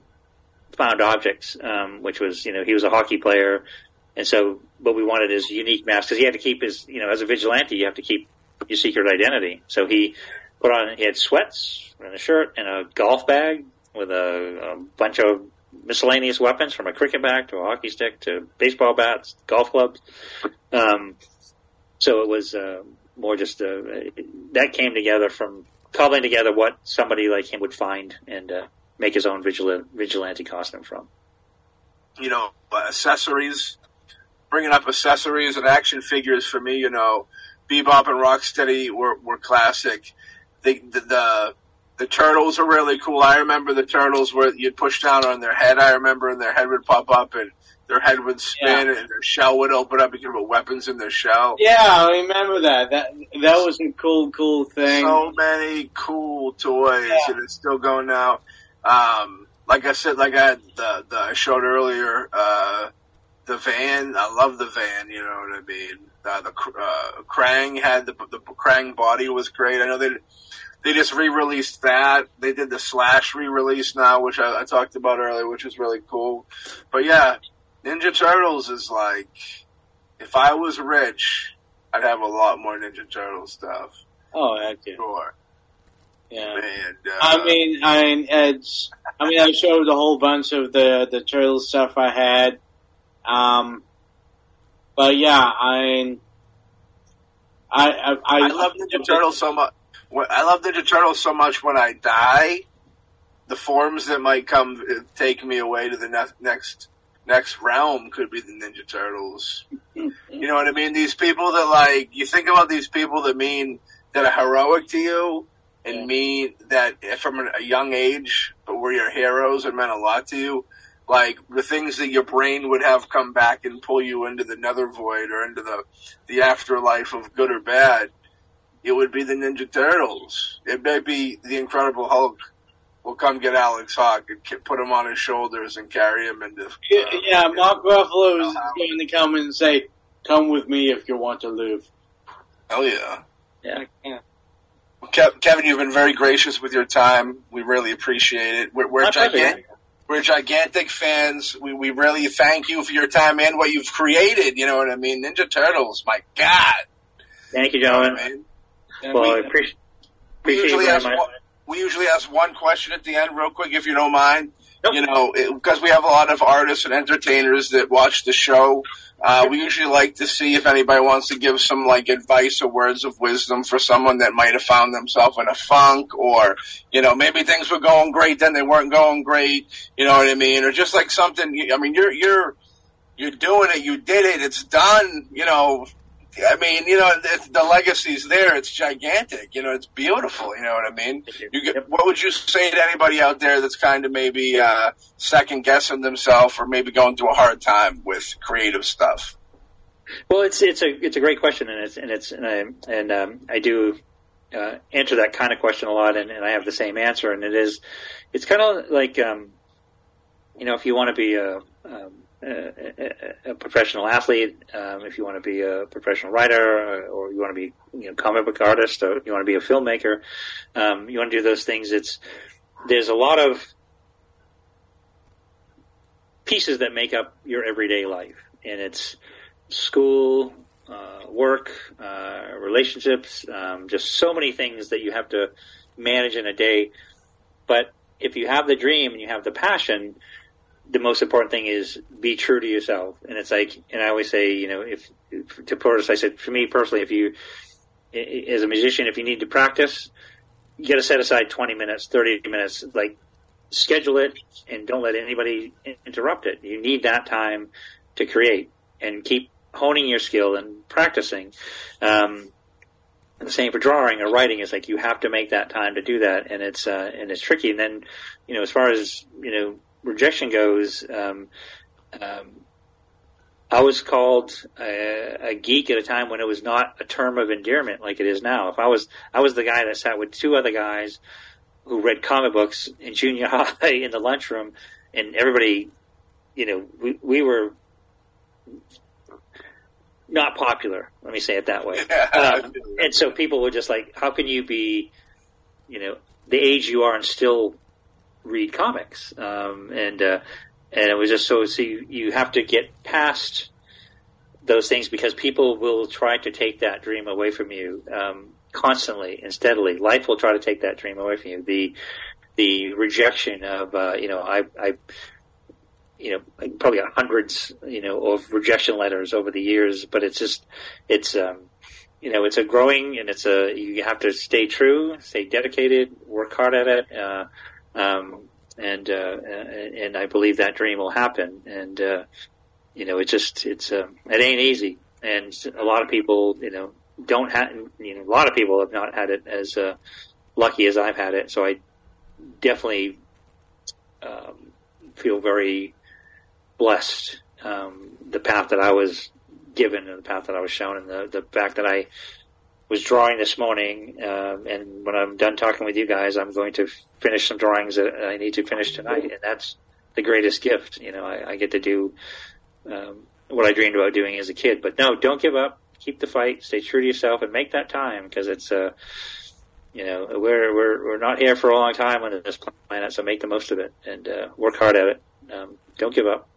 found objects, um, which was you know he was a hockey player, and so what we wanted is unique mask because he had to keep his you know as a vigilante you have to keep your secret identity. So he put on he had sweats and a shirt and a golf bag with a, a bunch of miscellaneous weapons from a cricket bat to a hockey stick to baseball bats, golf clubs. Um, so it was uh, more just uh, that came together from cobbling together what somebody like him would find and uh, make his own vigilante, vigilante costume from. you know, accessories, bringing up accessories and action figures for me, you know, Bebop and Rocksteady were, were classic. The, the, the, the turtles are really cool. I remember the turtles where you'd push down on their head. I remember and their head would pop up and their head would spin Yeah. and their shell would open up. You could put weapons in their shell. Yeah, I remember that. That that was a cool, cool thing. So many cool toys, Yeah. and it's still going now. Um, like I said, like I had the, the I showed earlier, uh, the van. I love the van. You know what I mean? Uh, the uh, Krang had the the Krang body was great. I know they they just re-released that. They did the Slash re-release now, which I, I talked about earlier, which is really cool. But yeah, Ninja Turtles is like if I was rich, I'd have a lot more Ninja Turtle stuff. oh, heck yeah. Sure. yeah. And, uh, I mean, I mean, it's. I mean, I showed a whole bunch of the the turtle stuff I had. Um, but yeah, I. I I, I, I love Ninja Turtles so much. I love Ninja Turtles so much. When I die, the forms that might come uh, take me away to the ne- next next realm could be the Ninja Turtles. you know what I mean? These people that like you think about these people that mean that are heroic to you and Yeah. mean that from a young age, but were your heroes and meant a lot to you. Like the things that your brain would have come back and pull you into the nether void or into the the afterlife of good or bad, it would be the Ninja Turtles. It may be the Incredible Hulk will come get Alex Hawk and put him on his shoulders and carry him into. uh, Yeah, yeah, Mark Ruffalo is going to come and say, "Come with me if you want to live." Hell yeah. Yeah. Yeah. Kev- Kevin, you've been very gracious with your time. We really appreciate it. We're, we're gigantic. We're gigantic fans. We, we really thank you for your time and what you've created. You know what I mean? Ninja Turtles, my God. Thank you, You know And Well, I we- appreciate We usually ask one, we usually ask one question at the end, real quick, if you don't mind. Nope. You know, because we have a lot of artists and entertainers that watch the show. Uh, we usually like to see if anybody wants to give some like advice or words of wisdom for someone that might have found themselves in a funk, or you know, maybe things were going great, then they weren't going great. You know what I mean? Or just like something. I mean, you're you're you're doing it. You did it. It's done. You know. I mean, you know, it's, the legacy's there. It's gigantic. You know, it's beautiful. You know what I mean? You. Get. What would you say to anybody out there that's kind of maybe uh, second guessing themselves or maybe going through a hard time with creative stuff? Well, it's it's a it's a great question, and it's and it's and I and um, I do uh, answer that kind of question a lot, and, and I have the same answer, and it is it's kind of like um, you know if you want to be a um, a, a, professional athlete, um, if you want to be a professional writer, or, or you want to be you know comic book artist, or you want to be a filmmaker, um, you want to do those things. It's there's a lot of pieces that make up your everyday life, and it's school, uh, work, uh, relationships, um, just so many things that you have to manage in a day. But if you have the dream and you have the passion, the most important thing is be true to yourself. And it's like, and I always say, you know, if, to Portis, I said, for me personally, if you, as a musician, if you need to practice, you got to set aside 20 minutes, 30 minutes, like schedule it and don't let anybody interrupt it. You need that time to create and keep honing your skill and practicing. Um, the same for drawing or writing is like you have to make that time to do that, and it's uh, and it's tricky. And then, you know, as far as you know, rejection goes, um, um, I was called a, a geek at a time when it was not a term of endearment like it is now. If I was, I was the guy that sat with two other guys who read comic books in junior high in the lunchroom, and everybody, you know, we, we were not popular. Let me say it that way. Um, and so people were just like, "How can you be, you know, the age you are and still read comics?" Um, and uh, and it was just so. So you, you have to get past those things because people will try to take that dream away from you um, constantly and steadily. Life will try to take that dream away from you. The the rejection of uh, you know I I you know probably got hundreds you know of rejection letters over the years, but it's just it's um, you know it's a growing and it's a you have to stay true, stay dedicated, work hard at it. Uh, um, and uh, and I believe that dream will happen. And uh, you know, it just it's uh, it ain't easy, and a lot of people, you know, don't have you know a lot of people have not had it as uh, lucky as I've had it. So I definitely um, feel very blessed. Um, the path that I was given and the path that I was shown, and the the fact that I was drawing this morning, um, and when I'm done talking with you guys, I'm going to finish some drawings that I need to finish tonight, and that's the greatest gift. You know, I, I get to do um, what I dreamed about doing as a kid. But no, don't give up. Keep the fight. Stay true to yourself, and make that time because it's uh, you know we're we're we're not here for a long time on this planet, so make the most of it and uh, work hard at it. Um, don't give up.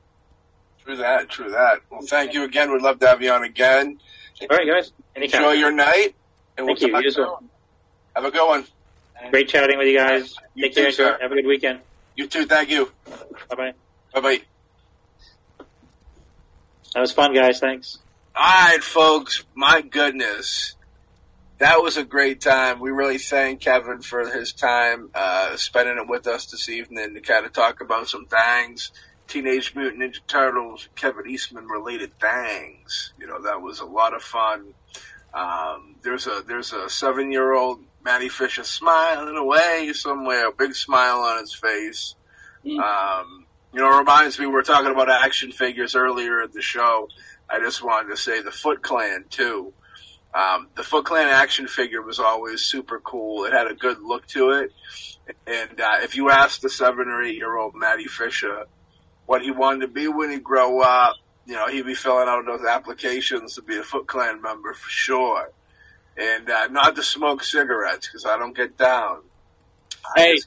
True that. True that. Well, thank you again. We'd love to have you on again. All right, guys. Anytime. Enjoy your night, and Thank we'll you. You as well. Have a good one. Great chatting with you guys. You Take too, care. sir. Have a good weekend. You too. Thank you. Bye bye. Bye bye. That was fun, guys. Thanks. All right, folks. My goodness, that was a great time. We really thank Kevin for his time uh, spending it with us this evening to kind of talk about some things, Teenage Mutant Ninja Turtles, Kevin Eastman related things. You know, that was a lot of fun. Um, there's a there's a seven year old Matty Fisher smiling away somewhere, a big smile on his face. Um, you know, it reminds me we were talking about action figures earlier in the show. I just wanted to say the Foot Clan too. Um, the Foot Clan action figure was always super cool. It had a good look to it, and uh, if you asked the seven or eight year old Matty Fisher what he wanted to be when he grow up, you know, he'd be filling out those applications to be a Foot Clan member for sure, and uh, not to smoke cigarettes because I don't get down. I Hey,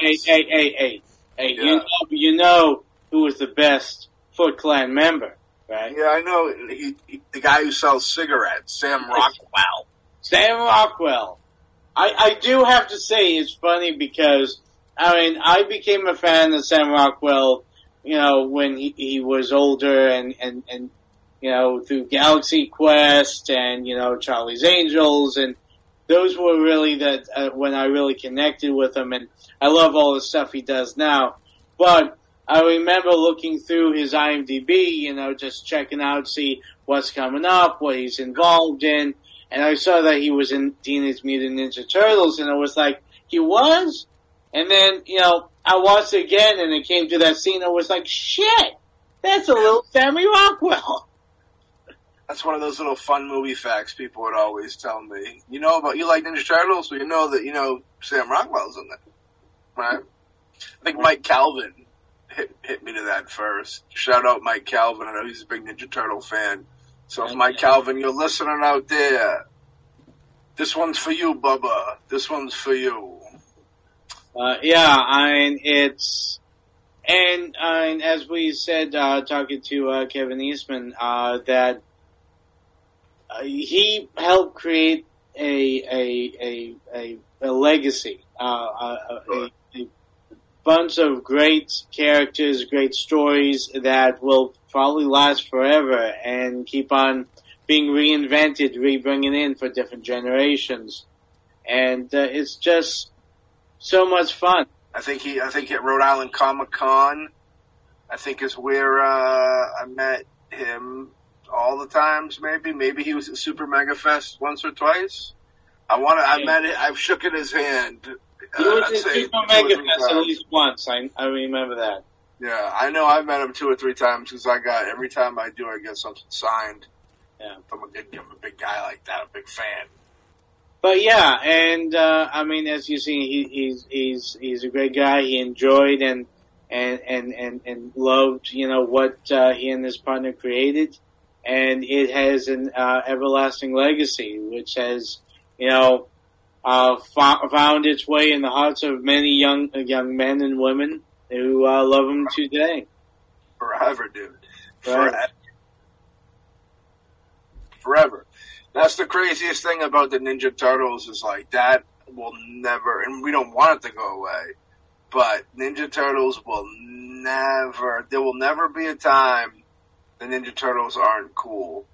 Hey, hey, hey, hey, hey! Yeah. You know, you know who was the best Foot Clan member, right? Yeah, I know. He, he, the guy who sells cigarettes, Sam Rockwell. Sam Rockwell. I, I do have to say it's funny because I mean I became a fan of Sam Rockwell, you know, when he, he was older and, and, and you know, through Galaxy Quest and, you know, Charlie's Angels and those were really that uh, when I really connected with him and I love all the stuff he does now. But I remember looking through his IMDb, you know, just checking out, see what's coming up, what he's involved in, and I saw that he was in Teenage Mutant Ninja Turtles, and I was like, he was? And then, you know, I watched it again, and it came to that scene, I was like, shit, that's a little Sammy Rockwell. That's one of those little fun movie facts people would always tell me. You know about you like Ninja Turtles, so you know that you know Sam Rockwell's in it, right? I think Mike Calvin hit hit me to that first. Shout out Mike Calvin. I know he's a big Ninja Turtle fan. So if Mike Calvin, you're listening out there, this one's for you, Bubba. This one's for you. Uh, yeah, I mean, it's, and, uh, and as we said, uh, talking to, uh, Kevin Eastman, uh, that, uh, he helped create a, a, a, a, a legacy, uh, a, a, a bunch of great characters, great stories that will probably last forever and keep on being reinvented, re-bringing in for different generations. And, uh, it's just, so much fun. I think he. I think at Rhode Island Comic Con, I think is where uh, I met him all the times. Maybe, maybe he was at Super Mega Fest once or twice. I want to. I Yeah. met. it- I've shook his hand. He uh, was in say Super Mega Fest at least once. I, I remember that. Yeah, I know. I've met him two or three times because I got every time I do, I get something signed. Yeah. I'm a good, I'm a big guy like that. A big fan. But yeah, and uh, I mean, as you see, he, he's he's he's a great guy. He enjoyed and and and and, and loved, you know, what uh, he and his partner created, and it has an uh, everlasting legacy, which has, you know, uh, fo- found its way in the hearts of many young young men and women who uh, love him today. Forever, dude. Right. Forever. That's the craziest thing about the Ninja Turtles is like that will never, and we don't want it to go away, but Ninja Turtles will never, there will never be a time the Ninja Turtles aren't cool.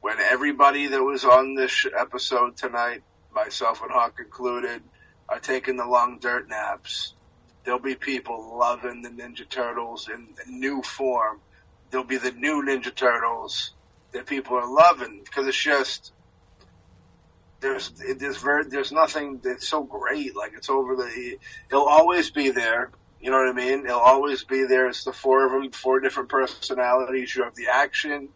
When everybody that was on this episode tonight, myself and Hawk included, are taking the long dirt naps, there'll be people loving the Ninja Turtles in new form. There'll be the new Ninja Turtles that people are loving because it's just there's there's very there's nothing that's so great like it's over the it'll always be there you know what I mean? It'll always be there it's the four of them four different personalities you have the action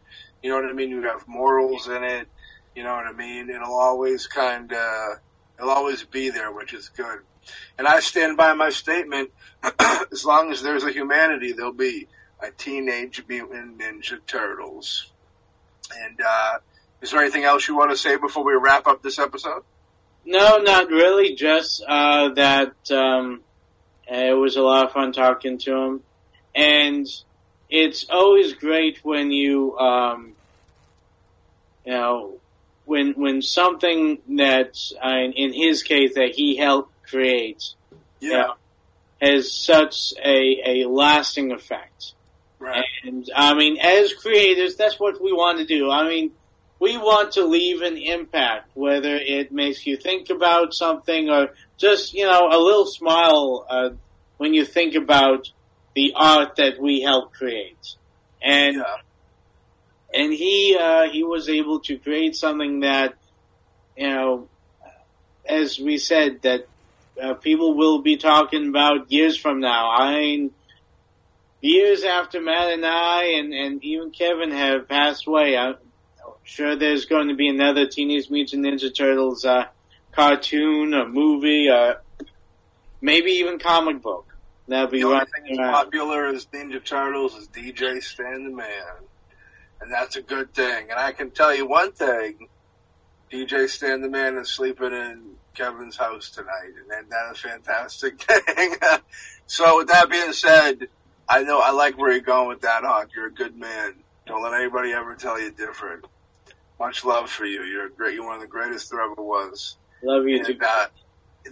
you know what I mean? You have morals in it you know what I mean? It'll always kind of it'll always be there which is good. And I stand by my statement as long as there's a humanity there'll be a teenage mutant ninja turtles. And uh is there anything else you want to say before we wrap up this episode? No, not really. Just uh, that um, it was a lot of fun talking to him, and it's always great when you, um, you know, when when something that, uh, in his case, that he helped create, Yeah, you know, has such a a lasting effect. right. And I mean, as creators, that's what we want to do. I mean, we want to leave an impact, whether it makes you think about something or just, you know, a little smile uh, when you think about the art that we help create. And Yeah, and he uh, he was able to create something that, you know, as we said, that uh, people will be talking about years from now. I mean, years after Matt and I and, and even Kevin have passed away, I'm sure there's going to be another Teenage Mutant Ninja Turtles uh, cartoon, a movie, uh, maybe even comic book. That'll be the only thing around. popular as Ninja Turtles is DJ Stan the Man, and that's a good thing. And I can tell you one thing: DJ Stan the Man is sleeping in Kevin's house tonight, and that- that's a fantastic thing. so, with that being said, I know I like where you're going with that, Hawk. You're a good man. Don't let anybody ever tell you different. Much love for you. You're a great. You're one of the greatest there ever was. Love you too. And, uh,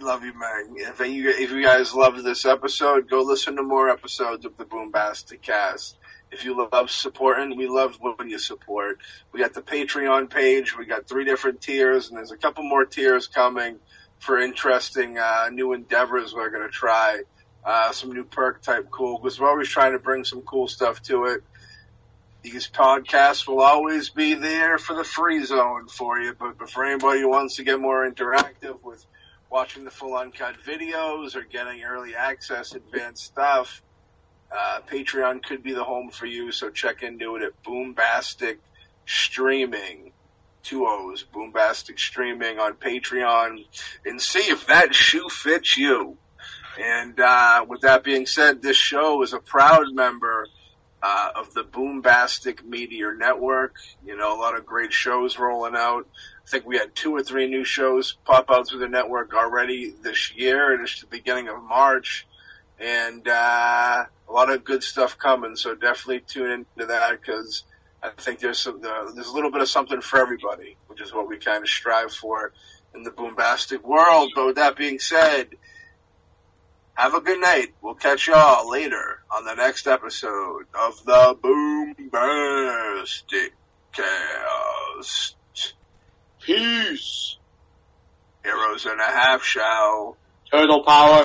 love you, man. If you if you guys loved this episode, go listen to more episodes of the Boombastic Cast. If you love supporting, we love when you support. We got the Patreon page. We got three different tiers, and there's a couple more tiers coming for interesting uh, new endeavors we're going to try. Uh, some new perk type cool because we're always trying to bring some cool stuff to it. These podcasts will always be there for the free zone for you, but, for anybody who wants to get more interactive with watching the full uncut videos or getting early access, advanced stuff, uh, Patreon could be the home for you. So check into it at Boombastic Streaming, two O's, Boombastic Streaming on Patreon, and see if that shoe fits you. And uh, with that being said, this show is a proud member uh, of the Boombastic Media Network. You know, a lot of great shows rolling out. I think we had two or three new shows pop out through the network already this year, and it's the beginning of March. And uh, a lot of good stuff coming, so definitely tune into that because I think there's some, uh, there's a little bit of something for everybody, which is what we kind of strive for in the Boombastic world. But with that being said, have a good night. We'll catch y'all later on the next episode of the Boom Boombastic Cast. Peace. Heroes and a half shall. Turtle power.